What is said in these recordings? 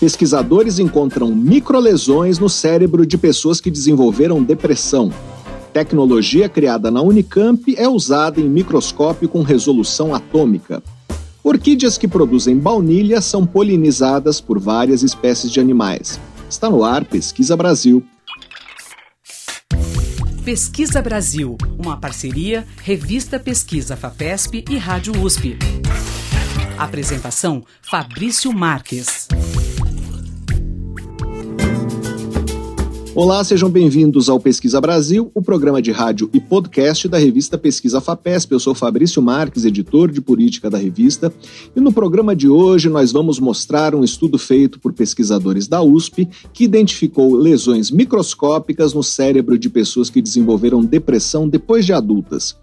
Pesquisadores encontram microlesões no cérebro de pessoas que desenvolveram depressão. Tecnologia criada na Unicamp é usada em microscópio com resolução atômica. Orquídeas que produzem baunilha são polinizadas por várias espécies de animais. Está no ar Pesquisa Brasil. Pesquisa Brasil, uma parceria Revista Pesquisa FAPESP e Rádio USP. Apresentação Fabrício Marques. Olá, sejam bem-vindos ao Pesquisa Brasil, o programa de rádio e podcast da revista Pesquisa FAPESP. Eu sou Fabrício Marques, editor de política da revista, e no programa de hoje nós vamos mostrar um estudo feito por pesquisadores da USP que identificou lesões microscópicas no cérebro de pessoas que desenvolveram depressão depois de adultas.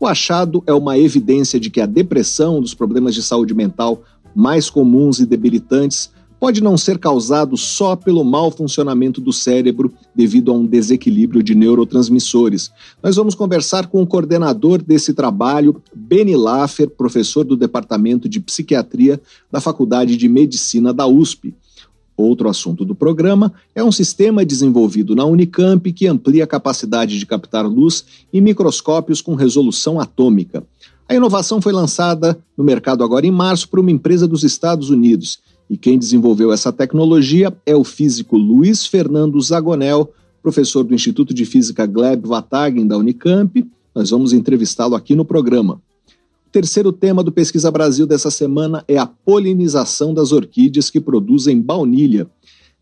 O achado é uma evidência de que a depressão, um dos problemas de saúde mental mais comuns e debilitantes, pode não ser causado só pelo mau funcionamento do cérebro devido a um desequilíbrio de neurotransmissores. Nós vamos conversar com o coordenador desse trabalho, Beni Laffer, professor do Departamento de Psiquiatria da Faculdade de Medicina da USP. Outro assunto do programa é um sistema desenvolvido na Unicamp que amplia a capacidade de captar luz em microscópios com resolução atômica. A inovação foi lançada no mercado agora em março por uma empresa dos Estados Unidos e quem desenvolveu essa tecnologia é o físico Luiz Fernando Zagonel, professor do Instituto de Física Gleb Vatagen da Unicamp. Nós vamos entrevistá-lo aqui no programa. O terceiro tema do Pesquisa Brasil dessa semana é a polinização das orquídeas que produzem baunilha.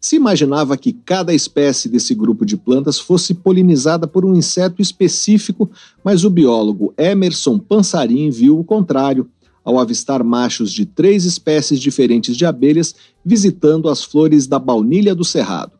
Se imaginava que cada espécie desse grupo de plantas fosse polinizada por um inseto específico, mas o biólogo Emerson Pansarim viu o contrário ao avistar machos de três espécies diferentes de abelhas visitando as flores da baunilha do cerrado.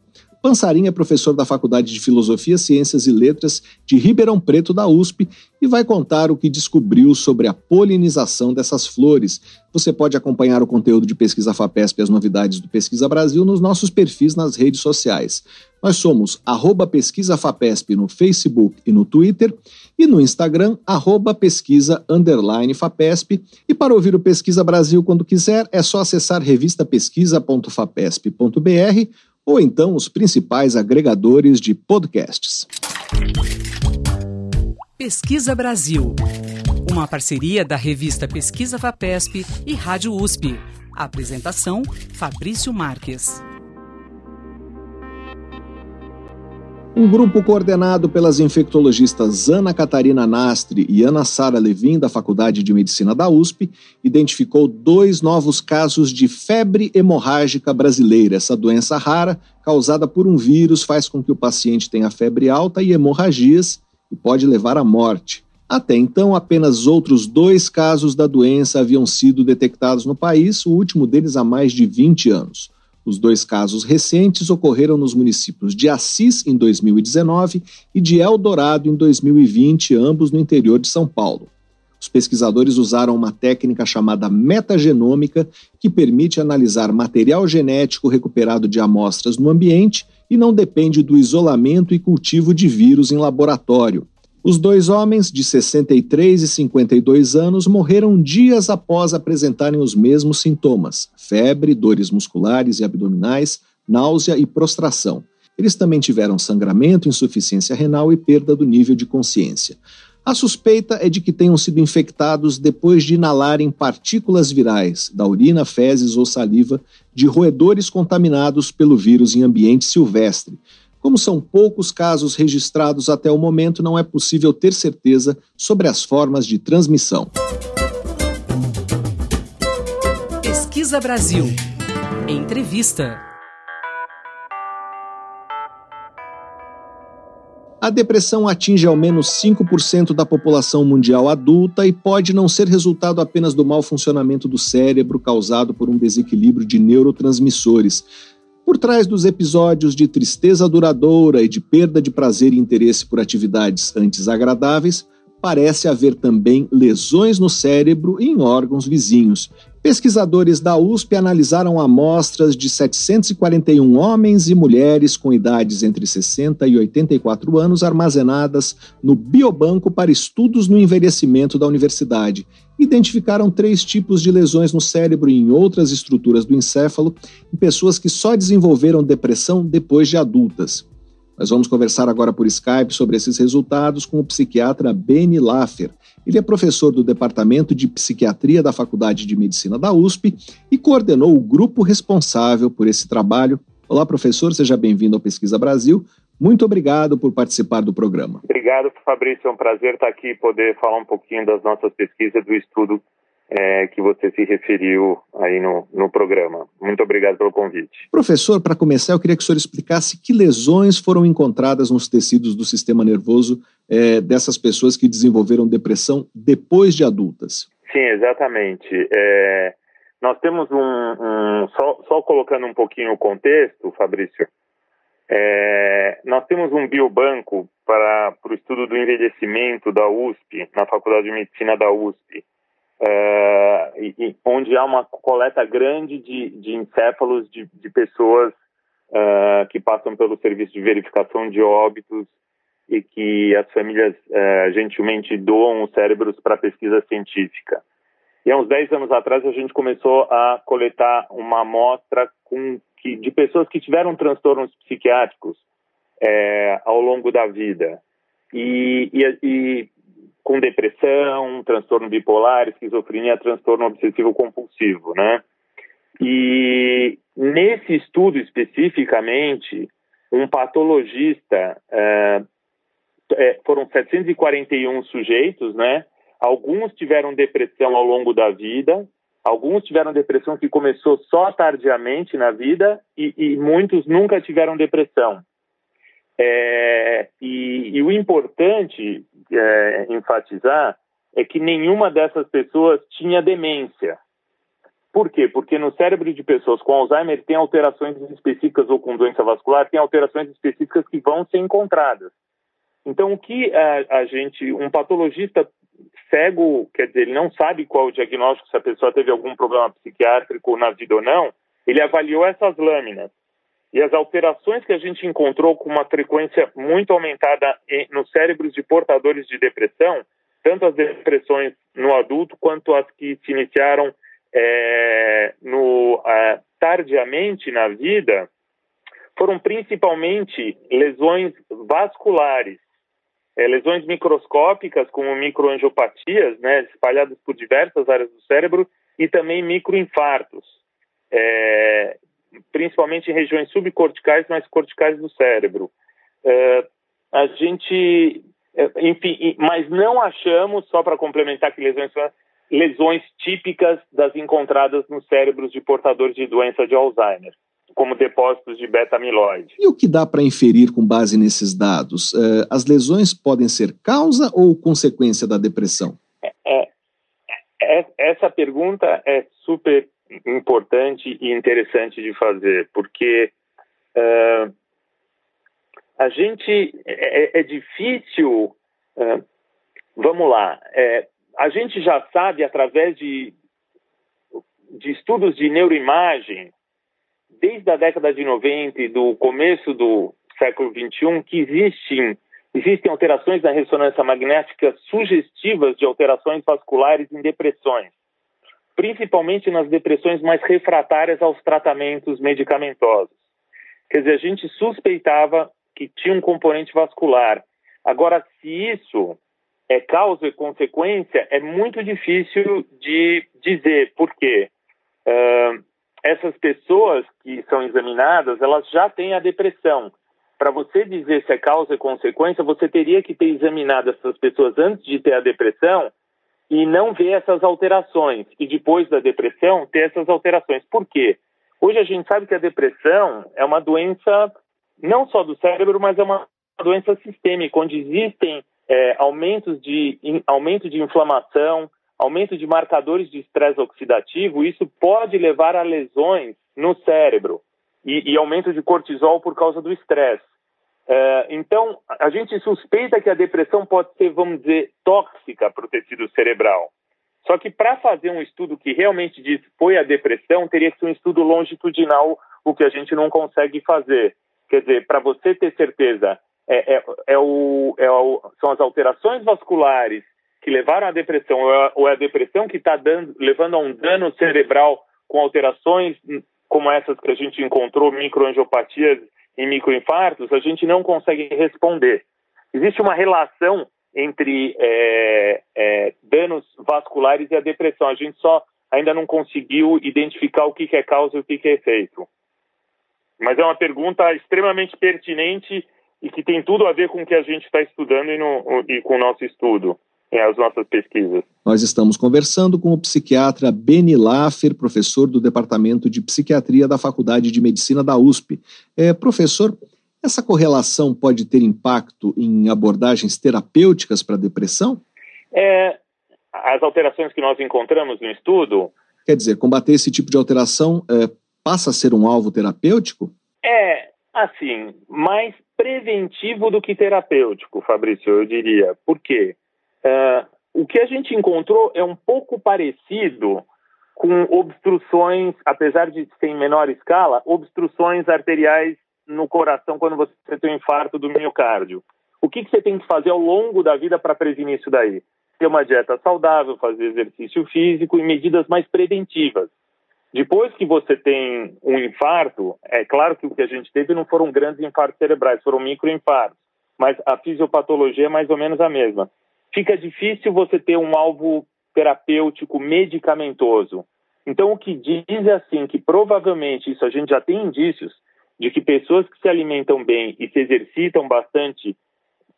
Pansarim é professor da Faculdade de Filosofia, Ciências e Letras de Ribeirão Preto da USP e vai contar o que descobriu sobre a polinização dessas flores. Você pode acompanhar o conteúdo de Pesquisa FAPESP e as novidades do Pesquisa Brasil nos nossos perfis nas redes sociais. Nós somos arroba Pesquisa FAPESP no Facebook e no Twitter e no Instagram, arroba pesquisa underline FAPESP. E para ouvir o Pesquisa Brasil quando quiser, é só acessar revistapesquisa.fapesp.br ou então os principais agregadores de podcasts. Pesquisa Brasil, uma parceria da revista Pesquisa FAPESP e Rádio USP. apresentação: Fabrício Marques. Um grupo coordenado pelas infectologistas Ana Catarina Nastre e Ana Sara Levin, da Faculdade de Medicina da USP, identificou dois novos casos de febre hemorrágica brasileira. Essa doença rara, causada por um vírus, faz com que o paciente tenha febre alta e hemorragias e pode levar à morte. Até então, apenas outros dois casos da doença haviam sido detectados no país, o último deles há mais de 20 anos. Os dois casos recentes ocorreram nos municípios de Assis, em 2019, e de Eldorado, em 2020, ambos no interior de São Paulo. Os pesquisadores usaram uma técnica chamada metagenômica, que permite analisar material genético recuperado de amostras no ambiente e não depende do isolamento e cultivo de vírus em laboratório. Os dois homens, de 63 e 52 anos, morreram dias após apresentarem os mesmos sintomas: febre, dores musculares e abdominais, náusea e prostração. Eles também tiveram sangramento, insuficiência renal e perda do nível de consciência. A suspeita é de que tenham sido infectados depois de inalarem partículas virais da urina, fezes ou saliva de roedores contaminados pelo vírus em ambiente silvestre, como são poucos casos registrados até o momento, não é possível ter certeza sobre as formas de transmissão. Pesquisa Brasil. Entrevista. A depressão atinge ao menos 5% da população mundial adulta e pode não ser resultado apenas do mau funcionamento do cérebro causado por um desequilíbrio de neurotransmissores. Por trás dos episódios de tristeza duradoura e de perda de prazer e interesse por atividades antes agradáveis, parece haver também lesões no cérebro e em órgãos vizinhos. Pesquisadores da USP analisaram amostras de 741 homens e mulheres com idades entre 60 e 84 anos armazenadas no Biobanco para Estudos no Envelhecimento da Universidade identificaram três tipos de lesões no cérebro e em outras estruturas do encéfalo em pessoas que só desenvolveram depressão depois de adultas. Nós vamos conversar agora por Skype sobre esses resultados com o psiquiatra Benny Laffer. Ele é professor do Departamento de Psiquiatria da Faculdade de Medicina da USP e coordenou o grupo responsável por esse trabalho. Olá, professor, seja bem-vindo ao Pesquisa Brasil. Muito obrigado por participar do programa. Obrigado, Fabrício. É um prazer estar aqui e poder falar um pouquinho das nossas pesquisas do estudo é, que você se referiu aí no, no programa. Muito obrigado pelo convite. Professor, para começar, eu queria que o senhor explicasse que lesões foram encontradas nos tecidos do sistema nervoso é, dessas pessoas que desenvolveram depressão depois de adultas. Sim, exatamente. É, nós temos um, um só, só, colocando um pouquinho o contexto, Fabrício, é, nós temos um biobanco para, para o estudo do envelhecimento da USP, na Faculdade de Medicina da USP, é, e, onde há uma coleta grande de, de encéfalos de, de pessoas é, que passam pelo serviço de verificação de óbitos e que as famílias é, gentilmente doam os cérebros para pesquisa científica. E há uns 10 anos atrás a gente começou a coletar uma amostra com, que, de pessoas que tiveram transtornos psiquiátricos é, ao longo da vida. E, e, e com depressão, transtorno bipolar, esquizofrenia, transtorno obsessivo compulsivo, né? E nesse estudo especificamente, um patologista, é, é, foram 741 sujeitos, né? Alguns tiveram depressão ao longo da vida, alguns tiveram depressão que começou só tardiamente na vida e, e muitos nunca tiveram depressão. É, e, e, o importante é, enfatizar é que nenhuma dessas pessoas tinha demência. Por quê? Porque no cérebro de pessoas com Alzheimer tem alterações específicas ou com doença vascular, tem alterações específicas que vão ser encontradas. Então, o que a, a gente, um patologista cego, quer dizer, ele não sabe qual o diagnóstico, se a pessoa teve algum problema psiquiátrico na vida ou não, ele avaliou essas lâminas. E as alterações que a gente encontrou com uma frequência muito aumentada nos cérebros de portadores de depressão, tanto as depressões no adulto quanto as que se iniciaram é, no, é, tardiamente na vida, foram principalmente lesões vasculares, é, lesões microscópicas, como microangiopatias, né, espalhadas por diversas áreas do cérebro, e também microinfartos. É, principalmente em regiões subcorticais, mas corticais do cérebro. É, a gente, é, enfim, mas não achamos, só para complementar que lesões lesões típicas das encontradas nos cérebros de portadores de doença de Alzheimer, como depósitos de beta-amiloide. E o que dá para inferir com base nesses dados? Uh, as lesões podem ser causa ou consequência da depressão? É, é, é essa pergunta é super importante e interessante de fazer, porque uh, a gente é, é difícil. Uh, vamos lá, é, a gente já sabe através de, de estudos de neuroimagem, desde a década de 90 e do começo do século 21, que existem, existem alterações na ressonância magnética sugestivas de alterações vasculares em depressões principalmente nas depressões mais refratárias aos tratamentos medicamentosos. Quer dizer, a gente suspeitava que tinha um componente vascular. Agora, se isso é causa e consequência, é muito difícil de dizer, por quê? Uh, essas pessoas que são examinadas, elas já têm a depressão. Para você dizer se é causa e consequência, você teria que ter examinado essas pessoas antes de ter a depressão e não ver essas alterações. E depois da depressão, ter essas alterações. Por quê? Hoje a gente sabe que a depressão é uma doença não só do cérebro, mas é uma doença sistêmica, onde existem é, aumentos de, in, aumento de inflamação, aumento de marcadores de estresse oxidativo, isso pode levar a lesões no cérebro e, e aumento de cortisol por causa do estresse. É, então, a gente suspeita que a depressão pode ser, vamos dizer, tóxica para o tecido cerebral. Só que para fazer um estudo que realmente diz foi a depressão, teria que ser um estudo longitudinal, o que a gente não consegue fazer. Quer dizer, para você ter certeza, é, é, é, o, é o, são as alterações vasculares que levaram à depressão ou é a depressão que está levando a um dano cerebral com alterações como essas que a gente encontrou, microangiopatias e microinfartos, a gente não consegue responder. Existe uma relação entre é, é, danos vasculares e a depressão. A gente só ainda não conseguiu identificar o que, que é causa e o que, que é efeito. Mas é uma pergunta extremamente pertinente e que tem tudo a ver com o que a gente está estudando e, no, e com o nosso estudo, é, as nossas pesquisas. Nós estamos conversando com o psiquiatra Beni Laffer, professor do Departamento de Psiquiatria da Faculdade de Medicina da USP. É, professor, essa correlação pode ter impacto em abordagens terapêuticas para depressão? É, as alterações que nós encontramos no estudo. Quer dizer, combater esse tipo de alteração é, passa a ser um alvo terapêutico? É, assim, mais preventivo do que terapêutico, Fabrício, eu diria. Por quê? Uh, o que a gente encontrou é um pouco parecido com obstruções, apesar de ser em menor escala, obstruções arteriais no coração quando você tem um infarto do miocárdio. O que, que você tem que fazer ao longo da vida para prevenir isso daí? Ter uma dieta saudável, fazer exercício físico e medidas mais preventivas. Depois que você tem um infarto, é claro que o que a gente teve não foram grandes infartos cerebrais, foram microinfartos, mas a fisiopatologia é mais ou menos a mesma. Fica difícil você ter um alvo terapêutico medicamentoso. Então, o que diz é assim, que provavelmente, isso a gente já tem indícios, de que pessoas que se alimentam bem e se exercitam bastante,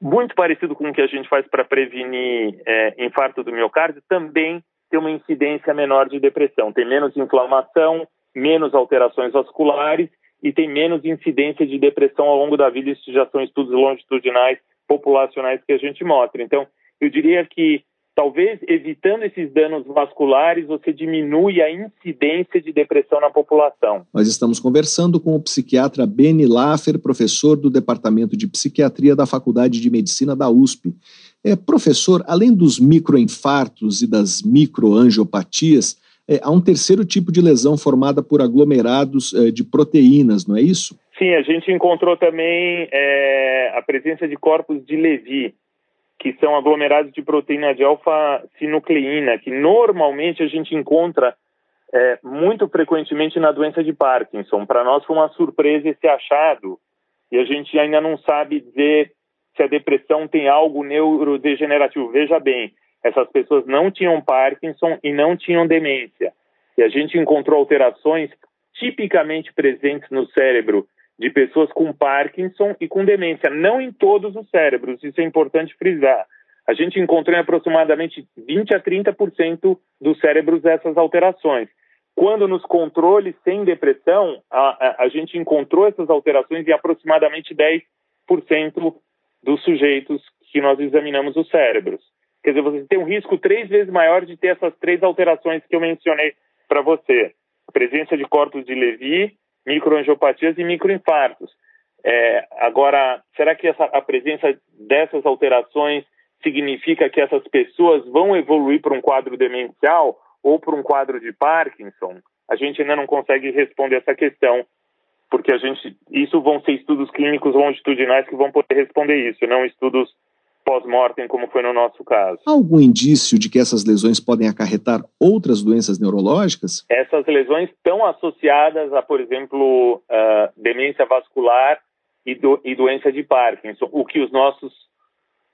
muito parecido com o que a gente faz para prevenir é, infarto do miocárdio, também tem uma incidência menor de depressão. Tem menos inflamação, menos alterações vasculares e tem menos incidência de depressão ao longo da vida. Isso já são estudos longitudinais, populacionais que a gente mostra. Então, eu diria que talvez evitando esses danos vasculares, você diminui a incidência de depressão na população. Nós estamos conversando com o psiquiatra Beni Laffer, professor do Departamento de Psiquiatria da Faculdade de Medicina da USP. É, professor, além dos microinfartos e das microangiopatias, é, há um terceiro tipo de lesão formada por aglomerados é, de proteínas, não é isso? Sim, a gente encontrou também é, a presença de corpos de Levy, que são aglomerados de proteína de alfa-sinucleína, que normalmente a gente encontra é, muito frequentemente na doença de Parkinson. Para nós foi uma surpresa esse achado e a gente ainda não sabe dizer se a depressão tem algo neurodegenerativo. Veja bem, essas pessoas não tinham Parkinson e não tinham demência. E a gente encontrou alterações tipicamente presentes no cérebro de pessoas com Parkinson e com demência, não em todos os cérebros, isso é importante frisar. A gente encontrou em aproximadamente 20 a 30% dos cérebros essas alterações. Quando nos controles sem depressão, a, a, a gente encontrou essas alterações em aproximadamente 10% dos sujeitos que nós examinamos os cérebros. Quer dizer, você tem um risco três vezes maior de ter essas três alterações que eu mencionei para você. A presença de corpos de Levy, microangiopatias e microinfartos. É, agora, será que essa, a presença dessas alterações significa que essas pessoas vão evoluir para um quadro demencial ou para um quadro de Parkinson? A gente ainda não consegue responder essa questão, porque a gente, isso vão ser estudos clínicos longitudinais que vão poder responder isso, não estudos pós-mortem, como foi no nosso caso. Há algum indício de que essas lesões podem acarretar outras doenças neurológicas? Essas lesões estão associadas a, por exemplo, uh, demência vascular e, do, e, doença de Parkinson, o que os nossos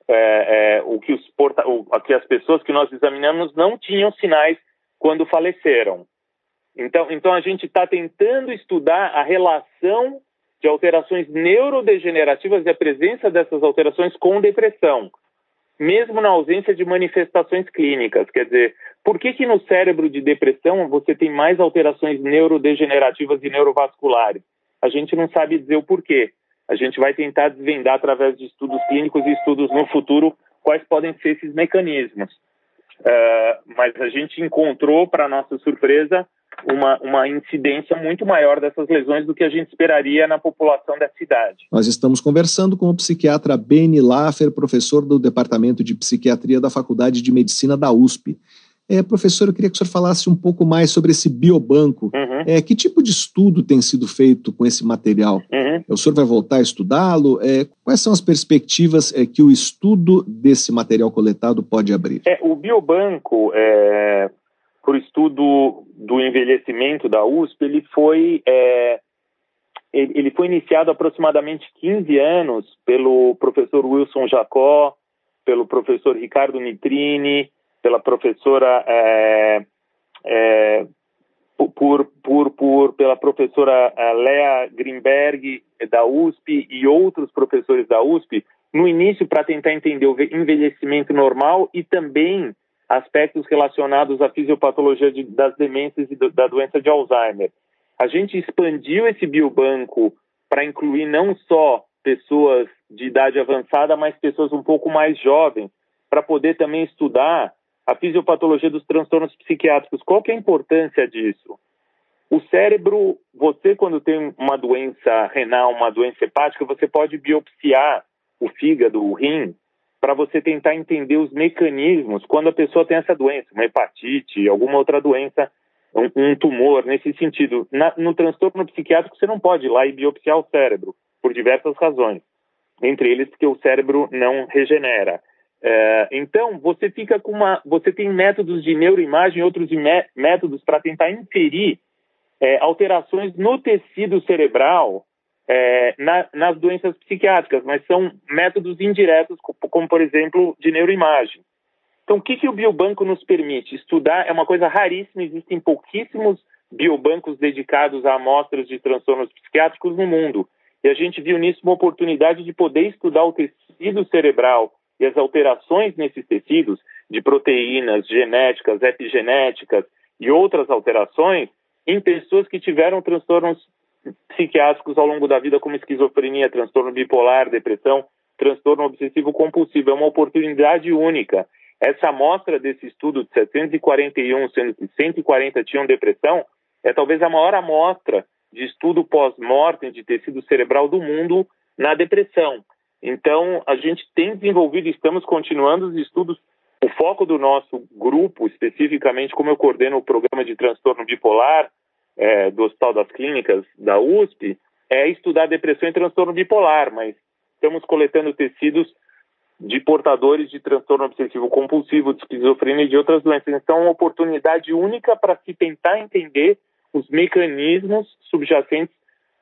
é, é, o que os porta, o, que as pessoas que nós examinamos não tinham sinais quando faleceram. Então, então a gente está tentando estudar a relação de alterações neurodegenerativas e a presença dessas alterações com depressão, mesmo na ausência de manifestações clínicas. Quer dizer, por que, que no cérebro de depressão você tem mais alterações neurodegenerativas e neurovasculares? A gente não sabe dizer o porquê. A gente vai tentar desvendar através de estudos clínicos e estudos no futuro quais podem ser esses mecanismos. Uh, mas a gente encontrou, para nossa surpresa, uma, uma incidência muito maior dessas lesões do que a gente esperaria na população da cidade. Nós estamos conversando com o psiquiatra Beni Laffer, professor do Departamento de Psiquiatria da Faculdade de Medicina da USP. É, professor, eu queria que o senhor falasse um pouco mais sobre esse biobanco. Uhum. É, que tipo de estudo tem sido feito com esse material? Uhum. O senhor vai voltar a estudá-lo? É, quais são as perspectivas é, que o estudo desse material coletado pode abrir? É, o Biobanco, é, por estudo do envelhecimento da USP, ele foi é, ele, foi iniciado aproximadamente 15 anos pelo professor Wilson Jacó, pelo professor Ricardo Nitrini, pela professora é, é, por, por, por, pela professora é, Lea Greenberg da USP e outros professores da USP no início para tentar entender o envelhecimento normal e também aspectos relacionados à fisiopatologia de, das demências e do, da doença de Alzheimer. A gente expandiu esse biobanco para incluir não só pessoas de idade avançada, mas pessoas um pouco mais jovens, para poder também estudar a fisiopatologia dos transtornos psiquiátricos. Qual que é a importância disso? O cérebro, você quando tem uma doença renal, uma doença hepática, você pode biopsiar o fígado, o rim, para você tentar entender os mecanismos quando a pessoa tem essa doença, uma hepatite, alguma outra doença um, um tumor nesse sentido. Na, no transtorno psiquiátrico, você não pode ir lá e biopsiar o cérebro, por diversas razões. Entre eles, que o cérebro não regenera. É, então, você fica com uma. Você tem métodos de neuroimagem outros métodos para tentar inferir é, alterações no tecido cerebral é, na, nas doenças psiquiátricas, mas são métodos indiretos, como, por exemplo, de neuroimagem. Então, o que, que o biobanco nos permite? Estudar é uma coisa raríssima, existem pouquíssimos biobancos dedicados a amostras de transtornos psiquiátricos no mundo. E a gente viu nisso uma oportunidade de poder estudar o tecido cerebral e as alterações nesses tecidos, de proteínas, genéticas, epigenéticas e outras alterações, em pessoas que tiveram transtornos psiquiátricos ao longo da vida, como esquizofrenia, transtorno bipolar, depressão, transtorno obsessivo compulsivo. É uma oportunidade única. Essa amostra desse estudo de 741, sendo que 140 tinham depressão, é talvez a maior amostra de estudo pós-mortem de tecido cerebral do mundo na depressão. Então, a gente tem desenvolvido, estamos continuando os estudos. O foco do nosso grupo, especificamente, como eu coordeno o programa de transtorno bipolar é, do Hospital das Clínicas da USP, é estudar depressão e transtorno bipolar, mas estamos coletando tecidos de portadores de transtorno obsessivo compulsivo, de esquizofrenia e de outras doenças. Então, é uma oportunidade única para se tentar entender os mecanismos subjacentes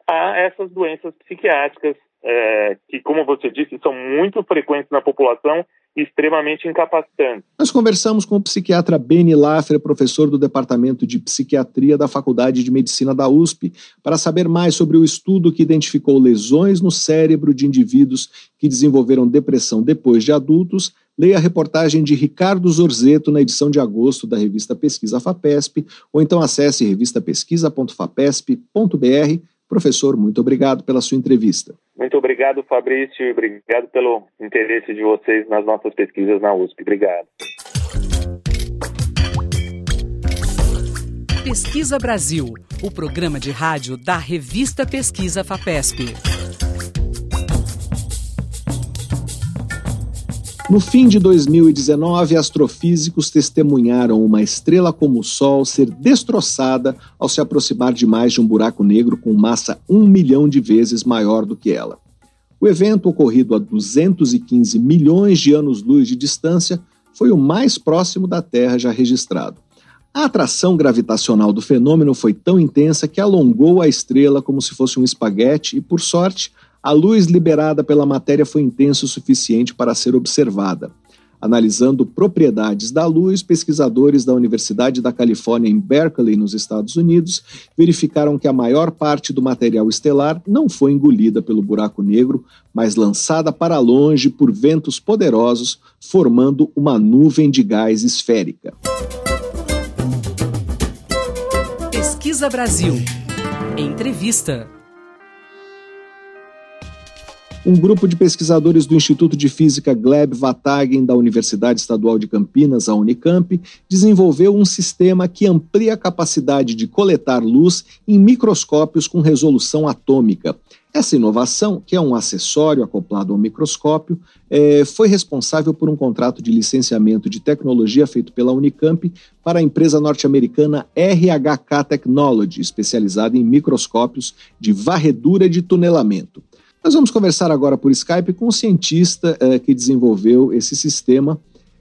a essas doenças psiquiátricas, é, que, como você disse, são muito frequentes na população extremamente incapacitante. Nós conversamos com o psiquiatra Beni Laffer, professor do Departamento de Psiquiatria da Faculdade de Medicina da USP, para saber mais sobre o estudo que identificou lesões no cérebro de indivíduos que desenvolveram depressão depois de adultos. Leia a reportagem de Ricardo Zorzeto na edição de agosto da revista Pesquisa FAPESP, ou então acesse revistapesquisa.fapesp.br Professor, muito obrigado pela sua entrevista. Muito obrigado, Fabrício, e obrigado pelo interesse de vocês nas nossas pesquisas na USP. Obrigado. Pesquisa Brasil, o programa de rádio da revista Pesquisa FAPESP. No fim de 2019, astrofísicos testemunharam uma estrela como o Sol ser destroçada ao se aproximar demais de um buraco negro com massa um milhão de vezes maior do que ela. O evento, ocorrido a 215 milhões de anos-luz de distância, foi o mais próximo da Terra já registrado. A atração gravitacional do fenômeno foi tão intensa que alongou a estrela como se fosse um espaguete e, por sorte, a luz liberada pela matéria foi intensa o suficiente para ser observada. Analisando propriedades da luz, pesquisadores da Universidade da Califórnia em Berkeley, nos Estados Unidos, verificaram que a maior parte do material estelar não foi engolida pelo buraco negro, mas lançada para longe por ventos poderosos, formando uma nuvem de gás esférica. Pesquisa Brasil. Entrevista. Um grupo de pesquisadores do Instituto de Física Gleb Vatagen da Universidade Estadual de Campinas, a Unicamp, desenvolveu um sistema que amplia a capacidade de coletar luz em microscópios com resolução atômica. Essa inovação, que é um acessório acoplado ao microscópio, é, foi responsável por um contrato de licenciamento de tecnologia feito pela Unicamp para a empresa norte-americana RHK Technology, especializada em microscópios de varredura de tunelamento. Nós vamos conversar agora por Skype com o cientista eh, que desenvolveu esse sistema,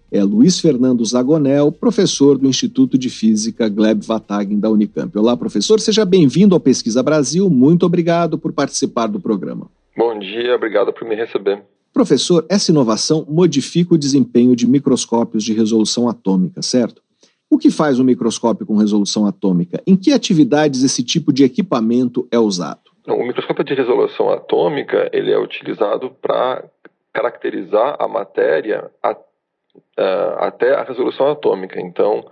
é Luiz Fernando Zagonel, professor do Instituto de Física Gleb Vatagen da Unicamp. Olá, professor, seja bem-vindo ao Pesquisa Brasil. Muito obrigado por participar do programa. Bom dia, obrigado por me receber. Professor, essa inovação modifica o desempenho de microscópios de resolução atômica, certo? O que faz um microscópio com resolução atômica? Em que atividades esse tipo de equipamento é usado? O microscópio de resolução atômica ele é utilizado para caracterizar a matéria a, uh, até a resolução atômica. Então,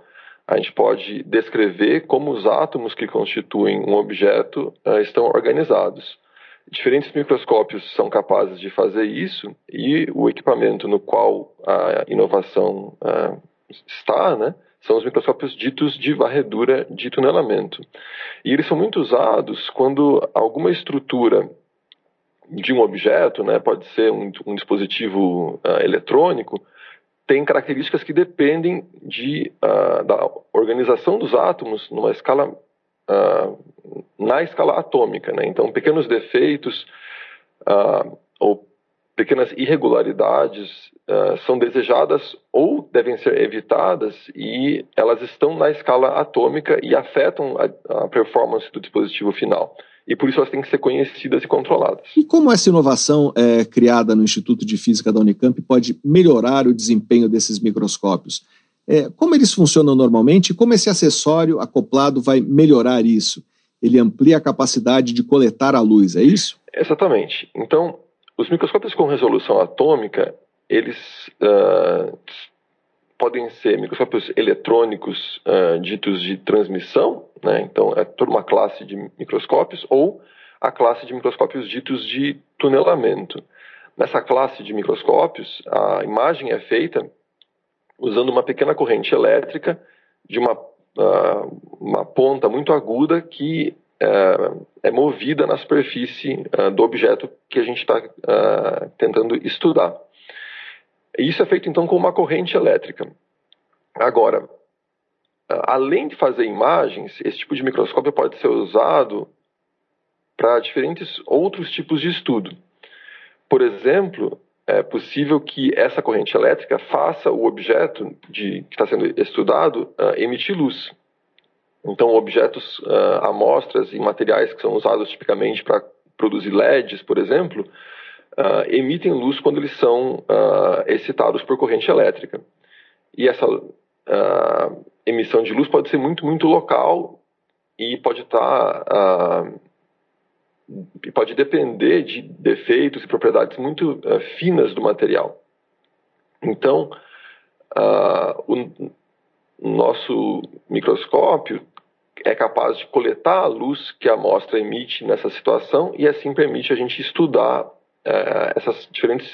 a gente pode descrever como os átomos que constituem um objeto uh, estão organizados. Diferentes microscópios são capazes de fazer isso e o equipamento no qual a inovação uh, está, né, são os microscópios ditos de varredura de tunelamento. E eles são muito usados quando alguma estrutura de um objeto, né, pode ser um, um dispositivo uh, eletrônico, tem características que dependem de, uh, da organização dos átomos numa escala uh, na escala atômica. Né? Então, pequenos defeitos ou pequenas irregularidades uh, são desejadas ou devem ser evitadas e elas estão na escala atômica e afetam a, a, performance do dispositivo final. E por isso elas têm que ser conhecidas e controladas. E como essa inovação é, criada no Instituto de Física da Unicamp pode melhorar o desempenho desses microscópios? É, como eles funcionam normalmente? Como esse acessório acoplado vai melhorar isso? Ele amplia a capacidade de coletar a luz, é isso? Exatamente. Então, os microscópios com resolução atômica, eles uh, podem ser microscópios eletrônicos uh, ditos de transmissão, né? então é toda uma classe de microscópios, ou a classe de microscópios ditos de tunelamento. Nessa classe de microscópios, a imagem é feita usando uma pequena corrente elétrica de uma, uh, uma ponta muito aguda que é, é movida na superfície uh, do objeto que a gente está uh, tentando estudar. Isso é feito então com uma corrente elétrica. Agora, uh, além de fazer imagens, esse tipo de microscópio pode ser usado para diferentes outros tipos de estudo. Por exemplo, é possível que essa corrente elétrica faça o objeto de, que está sendo estudado emitir luz. Então, objetos, uh, amostras e materiais que são usados tipicamente para produzir LEDs, por exemplo, uh, emitem luz quando eles são uh, excitados por corrente elétrica. E essa emissão de luz pode ser muito, muito local e pode estar tá, pode depender de defeitos e propriedades muito finas do material. Então, o nosso microscópio é capaz de coletar a luz que a amostra emite nessa situação e assim permite a gente estudar é, essas diferentes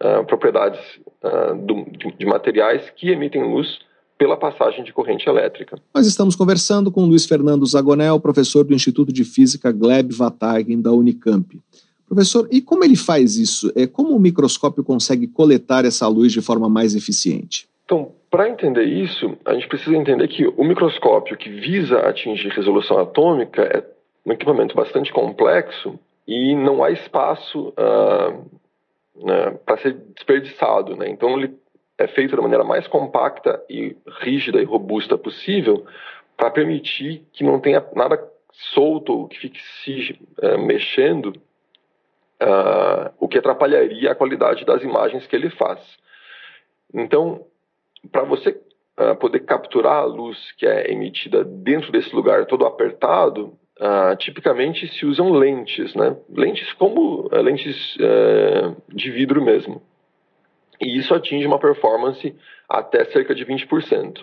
é, propriedades é, do, de, de materiais que emitem luz pela passagem de corrente elétrica. Nós estamos conversando com Luiz Fernando Zagonel, professor do Instituto de Física Gleb Vatagen da Unicamp. Professor, e como ele faz isso? É, como o microscópio consegue coletar essa luz de forma mais eficiente? Então, para entender isso, a gente precisa entender que o microscópio que visa atingir resolução atômica é um equipamento bastante complexo e não há espaço uh, né, para ser desperdiçado. Né? Então, ele é feito da maneira mais compacta e rígida e robusta possível para permitir que não tenha nada solto, que fique se uh, mexendo, uh, o que atrapalharia a qualidade das imagens que ele faz. Então, para você uh, poder capturar a luz que é emitida dentro desse lugar todo apertado, uh, tipicamente se usam lentes, né? Lentes como uh, lentes de vidro mesmo. E isso atinge uma performance até cerca de 20%.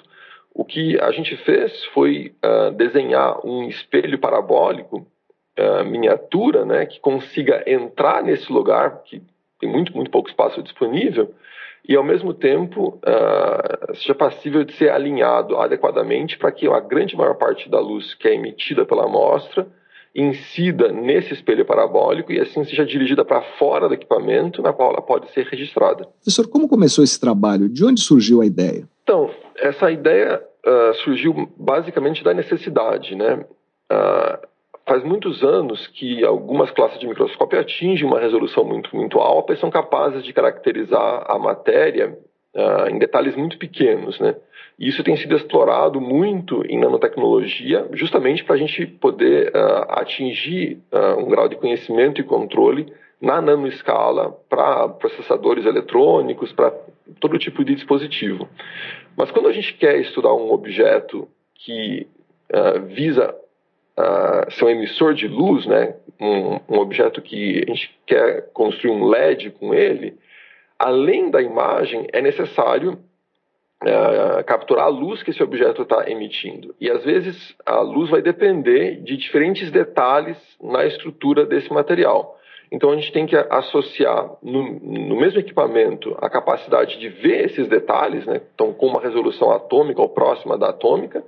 O que a gente fez foi desenhar um espelho parabólico miniatura, né, que consiga entrar nesse lugar, que tem muito, muito pouco espaço disponível, e ao mesmo tempo uh, seja passível de ser alinhado adequadamente para que a grande maior parte da luz que é emitida pela amostra incida nesse espelho parabólico e assim seja dirigida para fora do equipamento na qual ela pode ser registrada. Professor, como começou esse trabalho? De onde surgiu a ideia? Então, essa ideia uh, surgiu basicamente da necessidade, né? Uh, faz muitos anos que algumas classes de microscópio atingem uma resolução muito, muito alta e são capazes de caracterizar a matéria uh, em detalhes muito pequenos, né? Isso tem sido explorado muito em nanotecnologia, justamente para a gente poder uh, atingir uh, um grau de conhecimento e controle na nanoescala para processadores eletrônicos, para todo tipo de dispositivo. Mas quando a gente quer estudar um objeto que visa uh, ser um emissor de luz, né, um, um, objeto que a gente quer construir um LED com ele, além da imagem, é necessário uh, capturar a luz que esse objeto está emitindo. E às vezes a luz vai depender de diferentes detalhes na estrutura desse material. Então a gente tem que associar no, no, mesmo equipamento a capacidade de ver esses detalhes, né? então com uma resolução atômica ou próxima da atômica,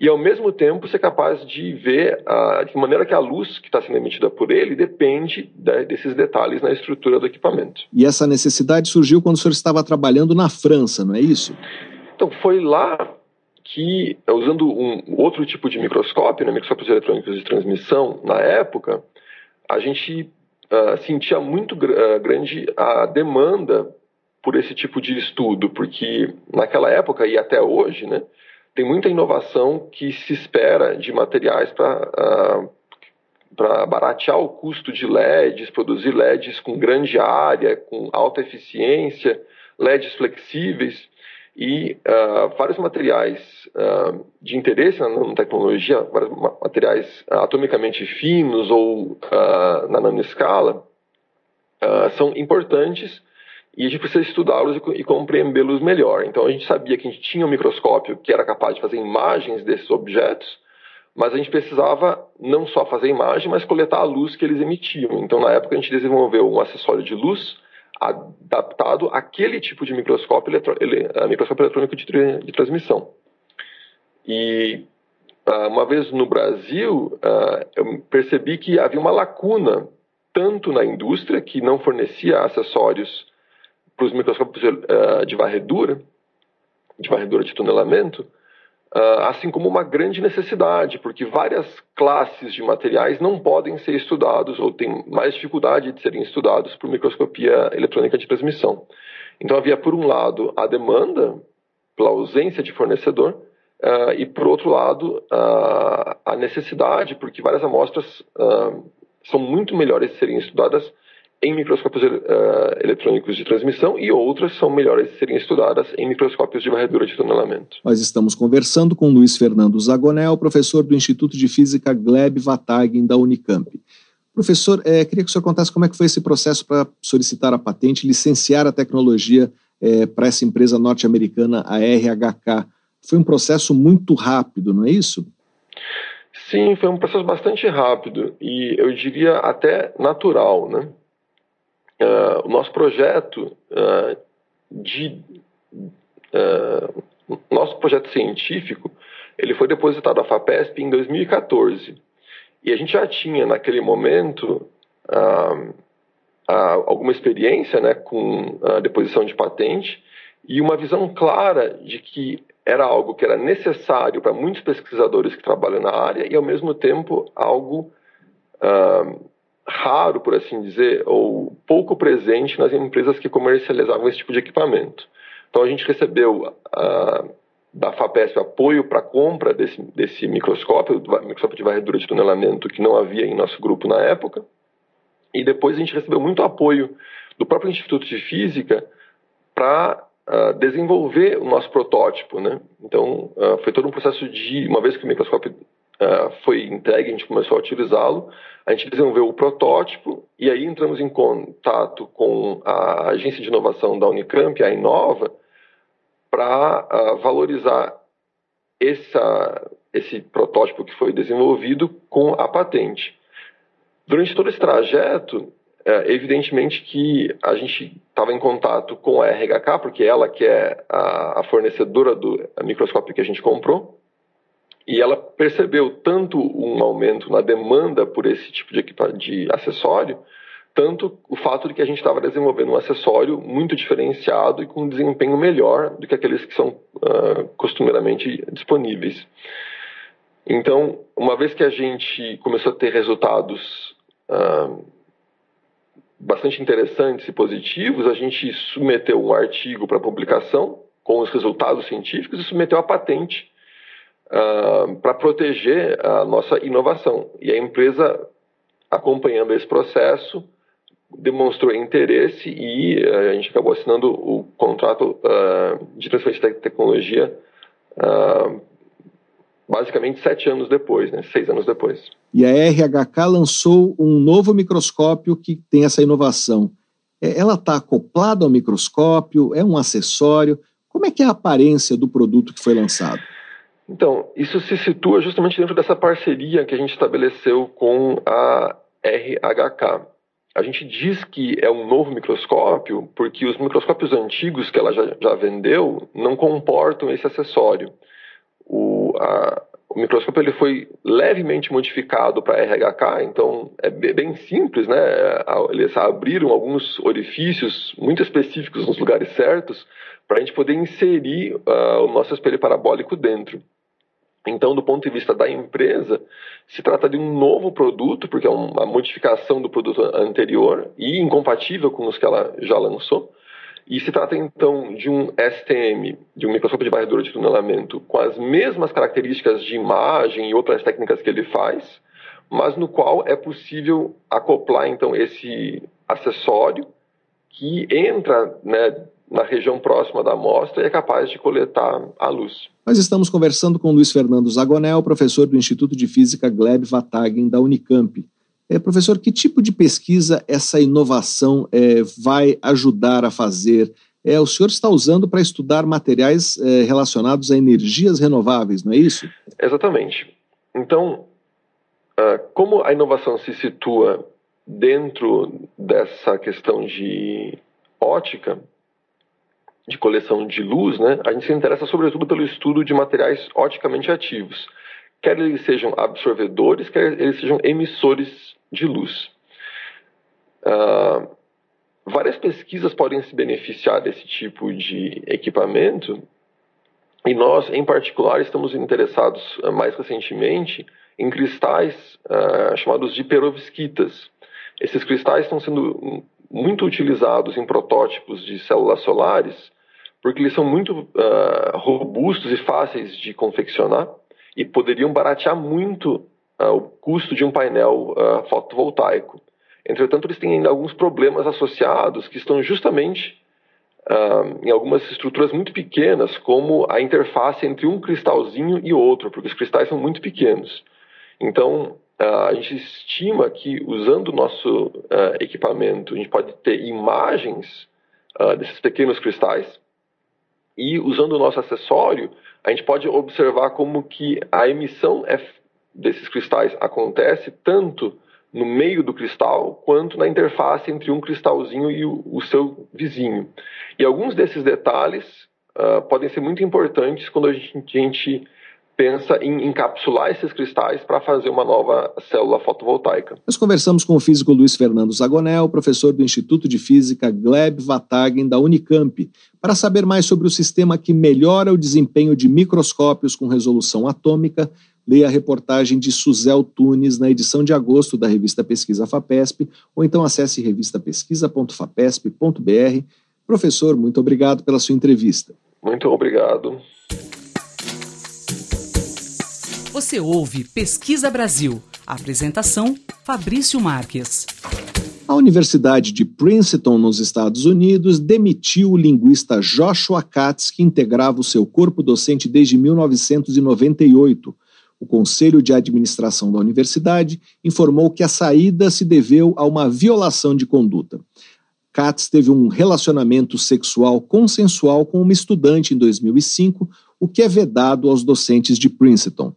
e ao mesmo tempo ser capaz de ver a, de que maneira que a luz que está sendo emitida por ele depende de, desses detalhes na estrutura do equipamento. E essa necessidade surgiu quando o senhor estava trabalhando na França, não é isso? Então foi lá que, usando um outro tipo de microscópio, né, microscópios eletrônicos de transmissão, na época, a gente uh, sentia muito gr uh, grande a demanda por esse tipo de estudo, porque naquela época e até hoje, né, tem muita inovação que se espera de materiais para uh, para baratear o custo de LEDs, produzir LEDs com grande área, com alta eficiência, LEDs flexíveis e uh, vários materiais uh, de interesse na nanotecnologia, vários materiais atomicamente finos ou uh, na nanoescala, são importantes e a gente precisa estudá-los e, compreendê-los melhor. Então a gente sabia que a gente tinha um microscópio que era capaz de fazer imagens desses objetos, mas a gente precisava não só fazer imagem, mas coletar a luz que eles emitiam. Então na época a gente desenvolveu um acessório de luz adaptado àquele tipo de microscópio, eletro, ele, microscópio eletrônico de, de transmissão. E uh, uma vez no Brasil, uh, eu percebi que havia uma lacuna tanto na indústria que não fornecia acessórios para os microscópios uh, de varredura, de varredura de tunelamento, uh, assim como uma grande necessidade, porque várias classes de materiais não podem ser estudados ou têm mais dificuldade de serem estudados por microscopia eletrônica de transmissão. Então havia, por um lado, a demanda pela ausência de fornecedor, uh, e, por outro lado, a necessidade, porque várias amostras são muito melhores de serem estudadas em microscópios uh, eletrônicos de transmissão e outras são melhores de serem estudadas em microscópios de varredura de tunelamento. Nós estamos conversando com Luiz Fernando Zagonel, professor do Instituto de Física Gleb Vatagen da Unicamp. Professor, é, queria que o senhor contasse como é que foi esse processo para solicitar a patente, licenciar a tecnologia é, para essa empresa norte-americana, a RHK. Foi um processo muito rápido, não é isso? Sim, foi um processo bastante rápido e eu diria até natural, né? Uh, o nosso projeto uh, de uh, nosso projeto científico ele foi depositado à Fapesp em 2014 e a gente já tinha naquele momento alguma experiência né, com a deposição de patente e uma visão clara de que era algo que era necessário para muitos pesquisadores que trabalham na área e ao mesmo tempo algo raro, por assim dizer, ou pouco presente nas empresas que comercializavam esse tipo de equipamento. Então a gente recebeu uh, da FAPESP apoio para a compra desse, desse microscópio, microscópio de varredura de tunelamento que não havia em nosso grupo na época. E depois a gente recebeu muito apoio do próprio Instituto de Física para uh, ah, desenvolver o nosso protótipo. Né? Então uh, foi todo um processo de, uma vez que o microscópio uh, foi entregue, a gente começou a utilizá-lo, a gente desenvolveu o protótipo e aí entramos em contato com a agência de inovação da Unicamp, a Inova, para uh, valorizar essa, esse protótipo que foi desenvolvido com a patente. Durante todo esse trajeto, é, evidentemente que a gente estava em contato com a RHK, porque ela que é a, a fornecedora do microscópio que a gente comprou, e ela percebeu tanto um aumento na demanda por esse tipo de, de acessório, tanto o fato de que a gente estava desenvolvendo um acessório muito diferenciado e com um desempenho melhor do que aqueles que são uh, costumeiramente disponíveis. Então, uma vez que a gente começou a ter resultados uh, bastante interessantes e positivos, a gente submeteu um artigo para publicação com os resultados científicos e submeteu a patente uh, para proteger a nossa inovação. E a empresa, acompanhando esse processo, demonstrou interesse e uh, a gente acabou assinando o contrato uh, de transferência de tecnologia basicamente sete anos depois, né, seis anos depois. E a RHK lançou um novo microscópio que tem essa inovação. É, ela está acoplada ao microscópio? É um acessório? Como é que é a aparência do produto que foi lançado? Então, isso se situa justamente dentro dessa parceria que a gente estabeleceu com a RHK. A gente diz que é um novo microscópio porque os microscópios antigos que ela já, já vendeu não comportam esse acessório o, a, o microscópio ele foi levemente modificado para RHK, então é bem simples, né? Eles abriram alguns orifícios muito específicos nos lugares certos para a gente poder inserir uh, o nosso espelho parabólico dentro. Então, do ponto de vista da empresa, se trata de um novo produto, porque é uma modificação do produto anterior e incompatível com os que ela já lançou. E se trata então de um STM, de um microscópio de varredura de tunelamento, com as mesmas características de imagem e outras técnicas que ele faz, mas no qual é possível acoplar então esse acessório que entra né, na região próxima da amostra e é capaz de coletar a luz. Nós estamos conversando com Luiz Fernando Zagonel, professor do Instituto de Física Gleb Vatagen da Unicamp. É, professor, que tipo de pesquisa essa inovação é, vai ajudar a fazer? É, o senhor está usando para estudar materiais é, relacionados a energias renováveis, não é isso? Exatamente. Então, uh, como a inovação se situa dentro dessa questão de ótica, de coleção de luz, né, a gente se interessa sobretudo pelo estudo de materiais oticamente ativos, quer eles sejam absorvedores, quer eles sejam emissores de luz. Uh, várias pesquisas podem se beneficiar desse tipo de equipamento e nós, em particular, estamos interessados uh, mais recentemente em cristais uh, chamados de perovskitas. Esses cristais estão sendo muito utilizados em protótipos de células solares porque eles são muito robustos e fáceis de confeccionar e poderiam baratear muito uh, o custo de um painel uh, fotovoltaico. Entretanto, eles têm ainda alguns problemas associados que estão justamente uh, em algumas estruturas muito pequenas, como a interface entre um cristalzinho e outro, porque os cristais são muito pequenos. Então, a gente estima que usando o nosso equipamento, a gente pode ter imagens desses pequenos cristais e usando o nosso acessório, a gente pode observar como que a emissão é desses cristais acontece tanto no meio do cristal quanto na interface entre um cristalzinho e o, o seu vizinho. E alguns desses detalhes uh, podem ser muito importantes quando a gente, a gente pensa em encapsular esses cristais para fazer uma nova célula fotovoltaica. Nós conversamos com o físico Luiz Fernando Zagonel, professor do Instituto de Física Gleb Vatagen da Unicamp, para saber mais sobre o sistema que melhora o desempenho de microscópios com resolução atômica leia a reportagem de Suzel Tunes na edição de agosto da revista Pesquisa FAPESP, ou então acesse revistapesquisa.fapesp.br. Professor, muito obrigado pela sua entrevista. Muito obrigado. Você ouve Pesquisa Brasil. Apresentação: Fabrício Marques. A Universidade de Princeton, nos Estados Unidos, demitiu o linguista Joshua Katz, que integrava o seu corpo docente desde 1998 o Conselho de Administração da Universidade informou que a saída se deveu a uma violação de conduta. Katz teve um relacionamento sexual consensual com uma estudante em 2005, o que é vedado aos docentes de Princeton.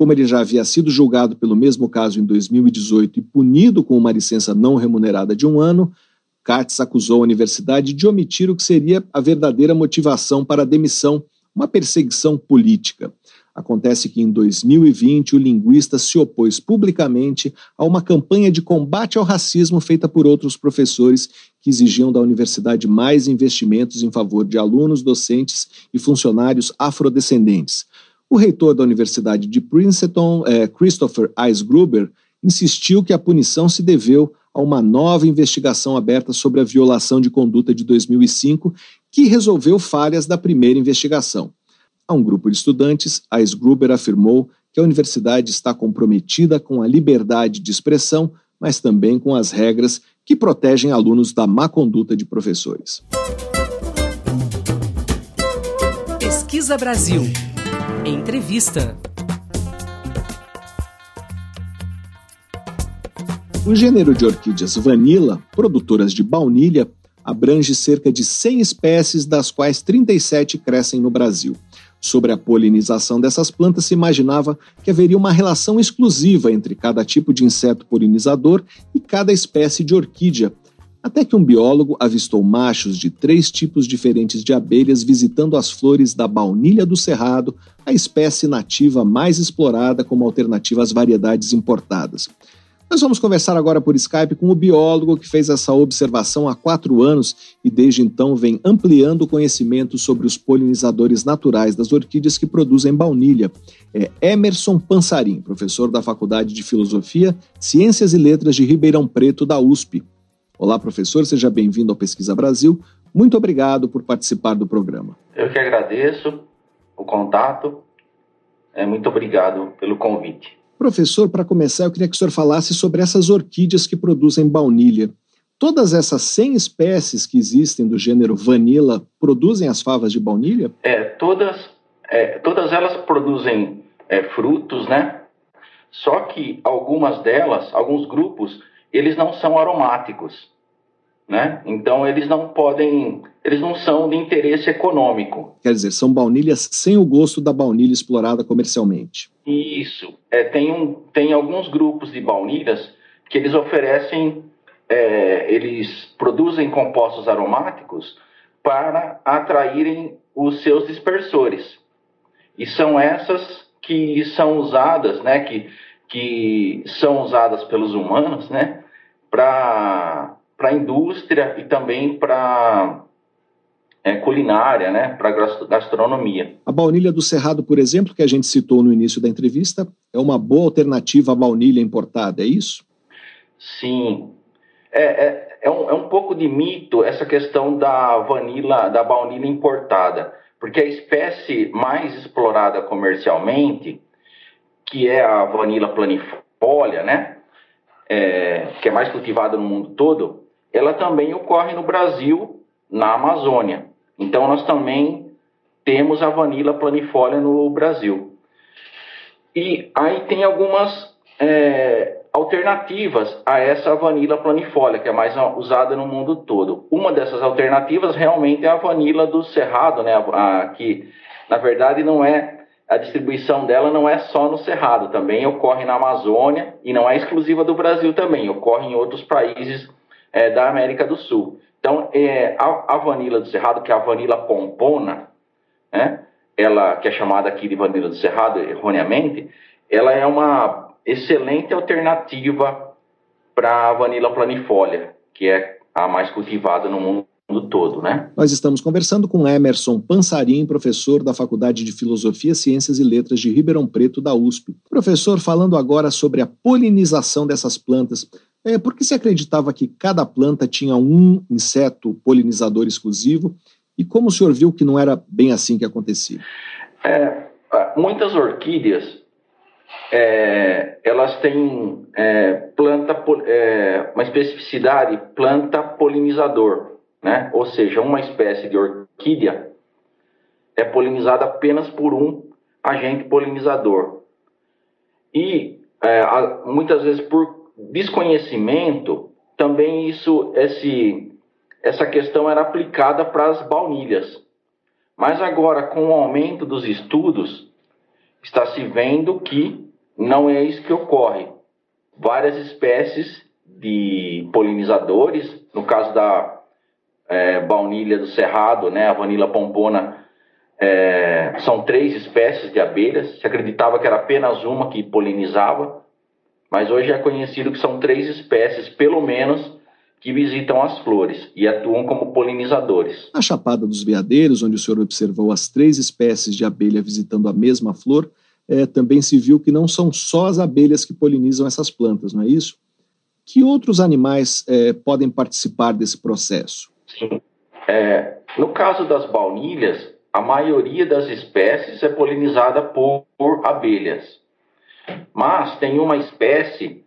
Como ele já havia sido julgado pelo mesmo caso em 2018 e punido com uma licença não remunerada de um ano, Katz acusou a universidade de omitir o que seria a verdadeira motivação para a demissão, uma perseguição política. Acontece que em 2020 o linguista se opôs publicamente a uma campanha de combate ao racismo feita por outros professores que exigiam da universidade mais investimentos em favor de alunos, docentes e funcionários afrodescendentes. O reitor da Universidade de Princeton, eh, Christopher Eisgruber, insistiu que a punição se deveu a uma nova investigação aberta sobre a violação de conduta de 2005, que resolveu falhas da primeira investigação. A um grupo de estudantes, a Gruber afirmou que a universidade está comprometida com a liberdade de expressão, mas também com as regras que protegem alunos da má conduta de professores. Pesquisa Brasil. Entrevista. O gênero de orquídeas vanilla, produtoras de baunilha, abrange cerca de 100 espécies, das quais 37 crescem no Brasil. Sobre a polinização dessas plantas, se imaginava que haveria uma relação exclusiva entre cada tipo de inseto polinizador e cada espécie de orquídea, até que um biólogo avistou machos de três tipos diferentes de abelhas visitando as flores da baunilha do cerrado, a espécie nativa mais explorada como alternativa às variedades importadas. Nós vamos conversar agora por Skype com o biólogo que fez essa observação há quatro anos e desde então vem ampliando o conhecimento sobre os polinizadores naturais das orquídeas que produzem baunilha. É Emerson Pansarim, professor da Faculdade de Filosofia, Ciências e Letras de Ribeirão Preto, da USP. Olá, professor, seja bem-vindo ao Pesquisa Brasil. Muito obrigado por participar do programa. Eu que agradeço o contato. É, muito obrigado pelo convite. Professor, para começar, eu queria que o senhor falasse sobre essas orquídeas que produzem baunilha. Todas essas 100 espécies que existem do gênero vanilla produzem as favas de baunilha? É, todas, é, todas elas produzem é, frutos, né? Só que algumas delas, alguns grupos, eles não são aromáticos, né? Então eles não podem, eles não são de interesse econômico. Quer dizer, são baunilhas sem o gosto da baunilha explorada comercialmente. Isso. É, tem, um, tem alguns grupos de baunilhas que eles oferecem, é, eles produzem compostos aromáticos para atraírem os seus dispersores. E são essas que são usadas, né, que, que são usadas pelos humanos, né, para a indústria e também para é, culinária, né, para gastronomia. A baunilha do Cerrado, por exemplo, que a gente citou no início da entrevista, é uma boa alternativa à baunilha importada, é isso? Sim. É, é, é, um, é um pouco de mito essa questão da vanila, da baunilha importada, porque a espécie mais explorada comercialmente, que é a vanila planifolia, né, é, que é mais cultivada no mundo todo, ela também ocorre no Brasil, na Amazônia. Então, nós também temos a vanila planifolia no Brasil. E aí tem algumas é, alternativas a essa vanila planifolia, que é mais usada no mundo todo. Uma dessas alternativas realmente é a vanila do cerrado, né? A, a, que na verdade não é a distribuição dela não é só no cerrado, também ocorre na Amazônia e não é exclusiva do Brasil também, ocorre em outros países é, da América do Sul. Então, é, a, a vanila do cerrado, que é a vanila pompona, né, ela que é chamada aqui de vanila do cerrado erroneamente, ela é uma excelente alternativa para a vanila planifolia, que é a mais cultivada no mundo todo, né? Nós estamos conversando com Emerson Pansarim, professor da Faculdade de Filosofia, Ciências e Letras de Ribeirão Preto, da USP. Professor, falando agora sobre a polinização dessas plantas, é, por que se acreditava que cada planta tinha um inseto polinizador exclusivo? E como o senhor viu que não era bem assim que acontecia? É, muitas orquídeas é, elas têm é, planta, é, uma especificidade planta polinizador, né? ou seja, uma espécie de orquídea é polinizada apenas por um agente polinizador. E é, muitas vezes por desconhecimento, também isso, esse, essa questão era aplicada para as baunilhas. Mas agora, com o aumento dos estudos, está se vendo que não é isso que ocorre. Várias espécies de polinizadores, no caso da é, baunilha do cerrado, né, a vanila pompona, é, são três espécies de abelhas. Se acreditava que era apenas uma que polinizava, mas hoje é conhecido que são três espécies, pelo menos, que visitam as flores e atuam como polinizadores. Na Chapada dos Veadeiros, onde o senhor observou as três espécies de abelha visitando a mesma flor, é, também se viu que não são só as abelhas que polinizam essas plantas, não é isso? Que outros animais é, podem participar desse processo? Sim. É, no caso das baunilhas, a maioria das espécies é polinizada por, por abelhas. Mas tem uma espécie,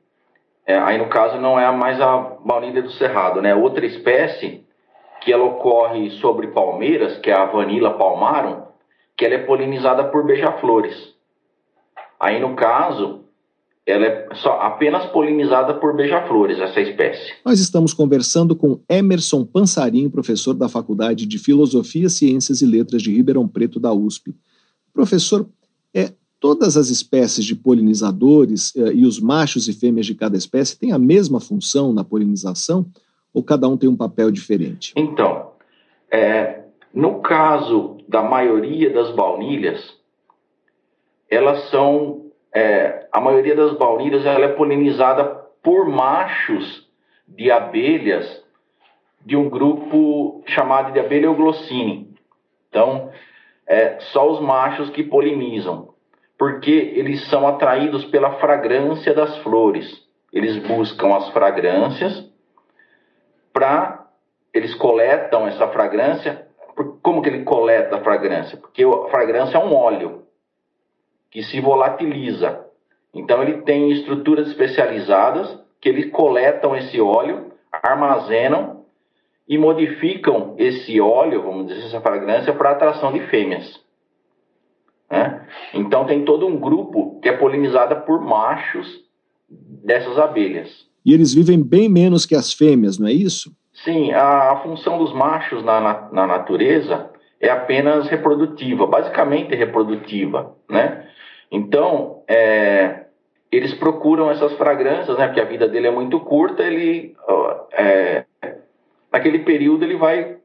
é, aí no caso não é mais a baunilha do cerrado, né? Outra espécie que ela ocorre sobre palmeiras, que é a Vanilla palmarum, que ela é polinizada por beija-flores. Aí no caso, ela é só apenas polinizada por beija-flores, essa espécie. Nós estamos conversando com Emerson Pansarim, professor da Faculdade de Filosofia, Ciências e Letras de Ribeirão Preto, da USP. Professor, é, todas as espécies de polinizadores é, e os machos e fêmeas de cada espécie têm a mesma função na polinização ou cada um tem um papel diferente? Então, é, no caso da maioria das baunilhas, elas são é, a maioria das baunilhas ela é polinizada por machos de abelhas de um grupo chamado de abelha euglossine. Então, é só os machos que polinizam, porque eles são atraídos pela fragrância das flores. Eles buscam as fragrâncias para eles coletam essa fragrância. Como que ele coleta a fragrância? Porque a fragrância é um óleo que se volatiliza. Então ele tem estruturas especializadas que eles coletam esse óleo, armazenam e modificam esse óleo, vamos dizer, essa fragrância, para atração de fêmeas. Né? Então tem todo um grupo que é polinizada por machos dessas abelhas. E eles vivem bem menos que as fêmeas, não é isso? Sim, a, a função dos machos na, na, na natureza é apenas reprodutiva, basicamente reprodutiva, né? Então, é, eles procuram essas fragrâncias, né? Porque a vida dele é muito curta, ele é, naquele período ele vai estar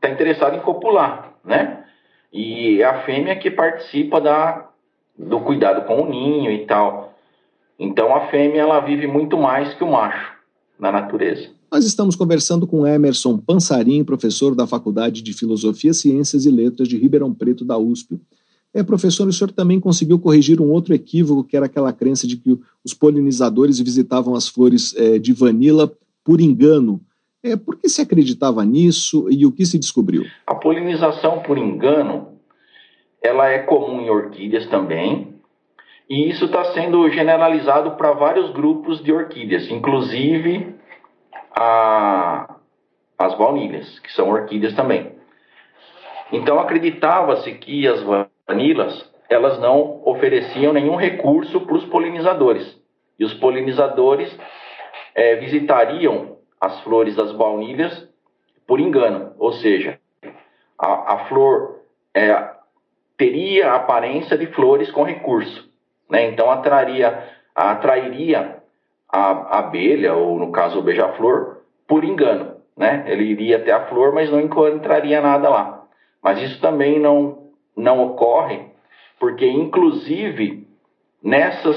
tá interessado em copular, né? E é a fêmea que participa da, do cuidado com o ninho e tal. Então a fêmea ela vive muito mais que o macho na natureza. Nós estamos conversando com Emerson Pansarim, professor da Faculdade de Filosofia, Ciências e Letras de Ribeirão Preto da USP é, professor, o senhor também conseguiu corrigir um outro equívoco, que era aquela crença de que os polinizadores visitavam as flores é, de vanila por engano. É, por que se acreditava nisso e o que se descobriu? A polinização por engano, ela é comum em orquídeas também, e isso está sendo generalizado para vários grupos de orquídeas, inclusive a, as baunilhas, que são orquídeas também. Então acreditava-se que as vanilas, elas não ofereciam nenhum recurso para os polinizadores. E os polinizadores é, visitariam as flores das baunilhas por engano, ou seja, a, a flor é, teria a aparência de flores com recurso, né? então atraria, atrairia a, a abelha, ou no caso o beija-flor, por engano. Né? Ele iria até a flor, mas não encontraria nada lá. Mas isso também não não ocorre, porque inclusive nessas,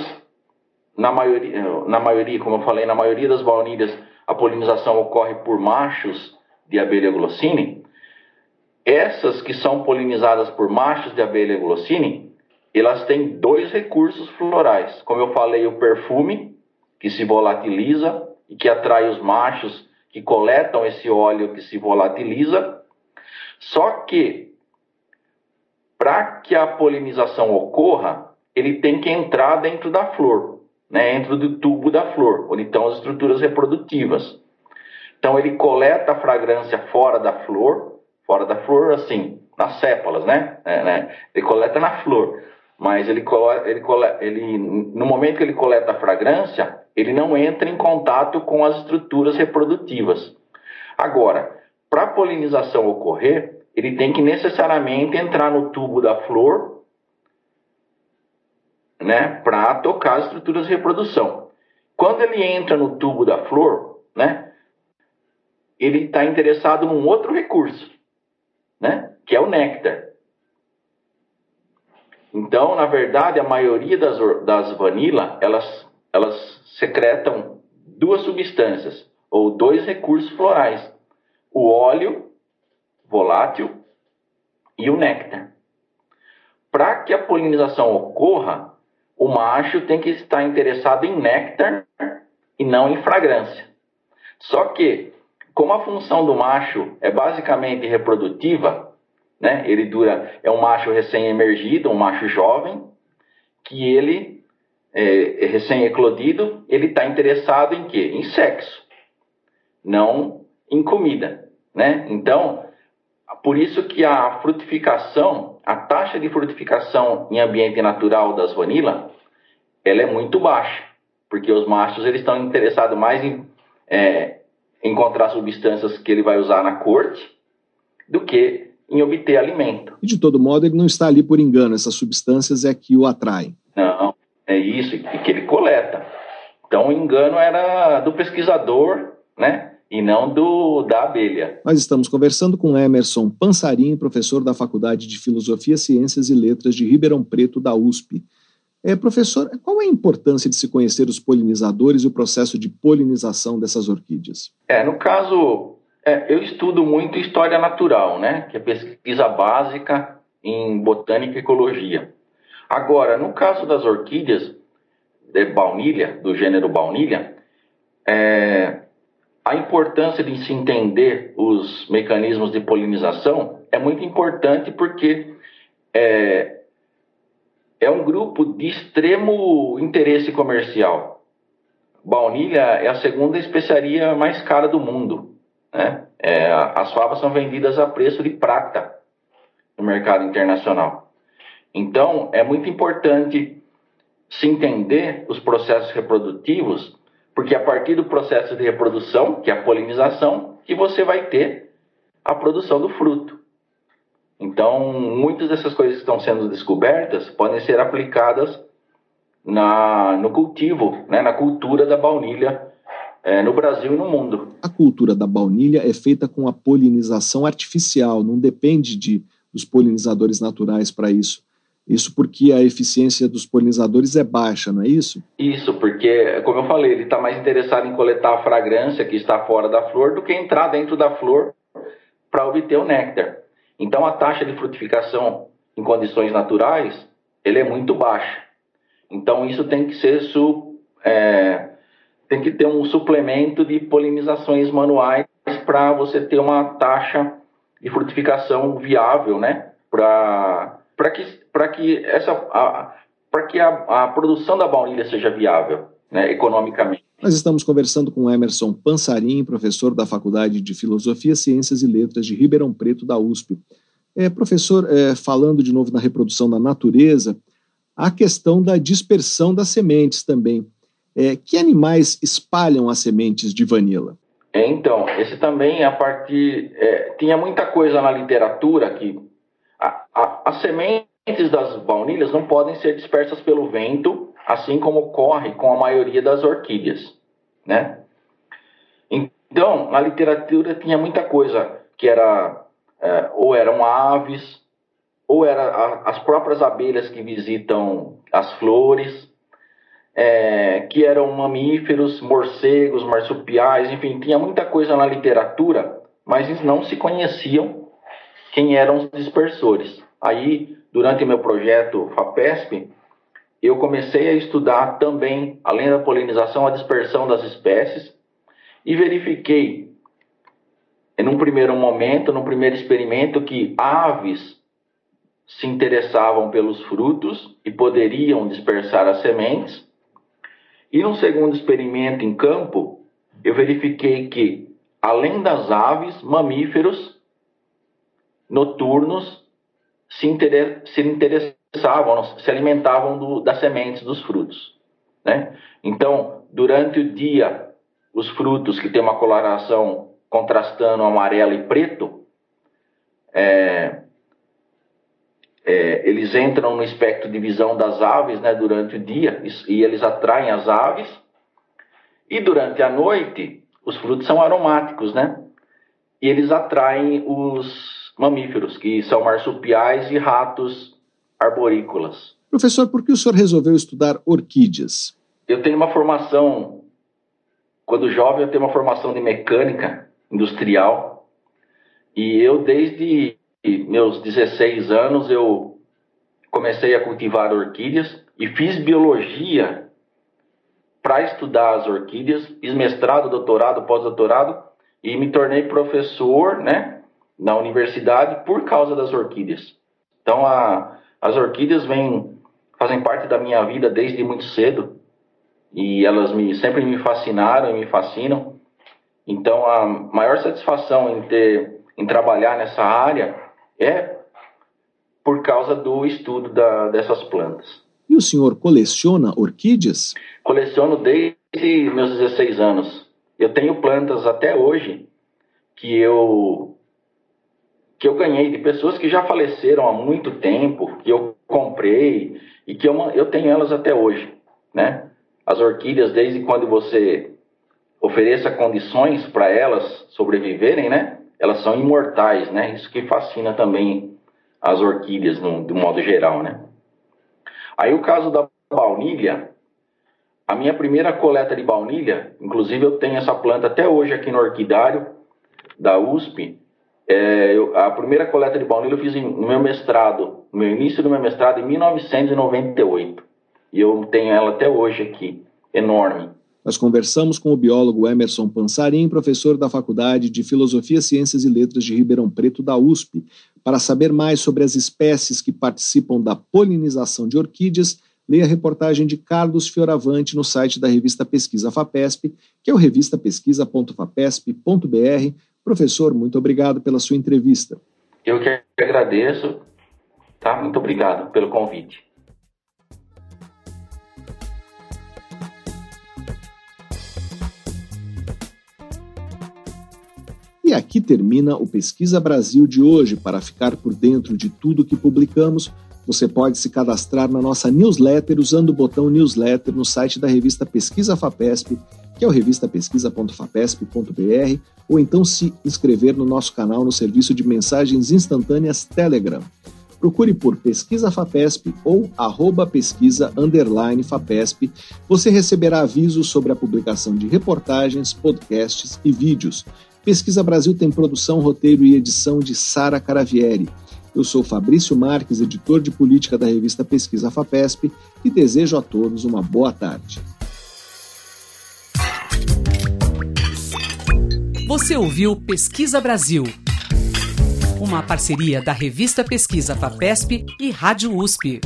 na maioria, na maioria, como eu falei, na maioria das baunilhas, a polinização ocorre por machos de abelha glossine. Essas que são polinizadas por machos de abelha glossine, elas têm dois recursos florais. Como eu falei, o perfume, que se volatiliza e que atrai os machos que coletam esse óleo que se volatiliza. Só que para que a polinização ocorra, ele tem que entrar dentro da flor, né, dentro do tubo da flor, onde estão as estruturas reprodutivas. Então ele coleta a fragrância fora da flor, fora da flor, assim, nas sépalas, né? É, né? Ele coleta na flor, mas ele, ele, ele, no momento que ele coleta a fragrância, ele não entra em contato com as estruturas reprodutivas. Agora, para a polinização ocorrer, ele tem que necessariamente entrar no tubo da flor né, para tocar as estruturas de reprodução. Quando ele entra no tubo da flor, né, ele está interessado num outro recurso, né, que é o néctar. Então, na verdade, a maioria das, das vanila, elas, elas secretam duas substâncias, ou dois recursos florais, o óleo volátil e o néctar. Para que a polinização ocorra, o macho tem que estar interessado em néctar e não em fragrância. Só que, como a função do macho é basicamente reprodutiva, né? Ele dura é um macho recém-emergido, um macho jovem, que ele é, é recém-eclodido, ele está interessado em quê? Em sexo, não em comida, né? Então, por isso que a frutificação, a taxa de frutificação em ambiente natural das vanila, ela é muito baixa, porque os machos eles estão interessados mais em é, encontrar substâncias que ele vai usar na corte do que em obter alimento. E de todo modo ele não está ali por engano, essas substâncias é que o atraem. Não, é isso, e que ele coleta. Então o engano era do pesquisador, né? E não do da abelha. Nós estamos conversando com Emerson Pansarim, professor da Faculdade de Filosofia, Ciências e Letras de Ribeirão Preto, da USP. É, professor, qual é a importância de se conhecer os polinizadores e o processo de polinização dessas orquídeas? É, no caso, é, eu estudo muito história natural, né, que é pesquisa básica em botânica e ecologia. Agora, no caso das orquídeas de baunilha, do gênero baunilha, é, a importância de se entender os mecanismos de polinização é muito importante porque é, é um grupo de extremo interesse comercial. Baunilha é a segunda especiaria mais cara do mundo. Né? É, as favas são vendidas a preço de prata no mercado internacional. Então, é muito importante se entender os processos reprodutivos porque a partir do processo de reprodução, que é a polinização, que você vai ter a produção do fruto. Então, muitas dessas coisas que estão sendo descobertas podem ser aplicadas na, no cultivo, né, na cultura da baunilha é, no Brasil e no mundo. A cultura da baunilha é feita com a polinização artificial, não depende de, dos polinizadores naturais para isso. Isso porque a eficiência dos polinizadores é baixa, não é isso? Isso, porque, como eu falei, ele está mais interessado em coletar a fragrância que está fora da flor do que entrar dentro da flor para obter o néctar. Então, a taxa de frutificação em condições naturais ele é muito baixa. Então, isso tem que ser su, é, tem que ter um suplemento de polinizações manuais para você ter uma taxa de frutificação viável, né? Para que, para que, essa, para que a, a, produção da baunilha seja viável né, economicamente. Nós estamos conversando com Emerson Pansarim, professor da Faculdade de Filosofia, Ciências e Letras de Ribeirão Preto, da USP. É, professor, é, falando de novo na reprodução da natureza, a questão da dispersão das sementes também. É, que animais espalham as sementes de vanila? É, então, esse também, a partir. É, tinha muita coisa na literatura que a, a, as sementes das baunilhas não podem ser dispersas pelo vento, assim como ocorre com a maioria das orquídeas, né? Então, na literatura tinha muita coisa que era é, ou eram aves, ou eram as próprias abelhas que visitam as flores, é, que eram mamíferos, morcegos, marsupiais, enfim, tinha muita coisa na literatura, mas não se conheciam quem eram os dispersores. Aí, durante meu projeto FAPESP, eu comecei a estudar também, além da polinização, a dispersão das espécies e verifiquei, em um primeiro momento, num primeiro experimento, que aves se interessavam pelos frutos e poderiam dispersar as sementes. E num segundo experimento em campo, eu verifiquei que, além das aves, mamíferos noturnos se, interessavam, se alimentavam do, das sementes dos frutos. Né? Então, durante o dia, os frutos que têm uma coloração contrastando amarelo e preto, é, é, eles entram no espectro de visão das aves né, durante o dia e, e eles atraem as aves. E durante a noite, os frutos são aromáticos, né? E eles atraem os mamíferos, que são marsupiais e ratos arborícolas. Professor, por que o senhor resolveu estudar orquídeas? Eu tenho uma formação, quando jovem, eu tenho uma formação de mecânica industrial. E eu, desde meus 16 anos, eu comecei a cultivar orquídeas e fiz biologia para estudar as orquídeas, fiz mestrado, doutorado, pós-doutorado e me tornei professor, né, na universidade por causa das orquídeas. Então, a, as orquídeas vêm, fazem parte da minha vida desde muito cedo e elas me, sempre me fascinaram e me fascinam. Então, a maior satisfação em ter, em trabalhar nessa área é por causa do estudo da, dessas plantas. E o senhor coleciona orquídeas? Coleciono desde meus 16 anos. Eu tenho plantas até hoje que eu que eu ganhei de pessoas que já faleceram há muito tempo, que eu comprei e que eu, eu tenho elas até hoje, né? As orquídeas, desde quando você ofereça condições para elas sobreviverem, né? Elas são imortais, né? Isso que fascina também as orquídeas no, do modo geral, né? Aí o caso da baunilha, a minha primeira coleta de baunilha, inclusive eu tenho essa planta até hoje aqui no orquidário da USP, é, eu, a primeira coleta de baunilha eu fiz em, no meu mestrado, no meu início do meu mestrado em 1998. E eu tenho ela até hoje aqui, enorme. Nós conversamos com o biólogo Emerson Pansarim, professor da Faculdade de Filosofia, Ciências e Letras de Ribeirão Preto, da USP, para saber mais sobre as espécies que participam da polinização de orquídeas. Leia a reportagem de Carlos Fioravante no site da revista Pesquisa FAPESP, que é o revistapesquisa.fapesp.br, Professor, muito obrigado pela sua entrevista. Eu que agradeço, tá? Muito obrigado pelo convite. E aqui termina o Pesquisa Brasil de hoje. Para ficar por dentro de tudo que publicamos, você pode se cadastrar na nossa newsletter usando o botão newsletter no site da revista Pesquisa FAPESP que é o revistapesquisa.fapesp.br, ou então se inscrever no nosso canal no serviço de mensagens instantâneas Telegram. Procure por Pesquisa FAPESP ou arroba pesquisa FAPESP. Você receberá avisos sobre a publicação de reportagens, podcasts e vídeos. Pesquisa Brasil tem produção, roteiro e edição de Sara Caravieri. Eu sou Fabrício Marques, editor de política da revista Pesquisa FAPESP, e desejo a todos uma boa tarde. Você ouviu Pesquisa Brasil, uma parceria da revista Pesquisa FAPESP e Rádio USP.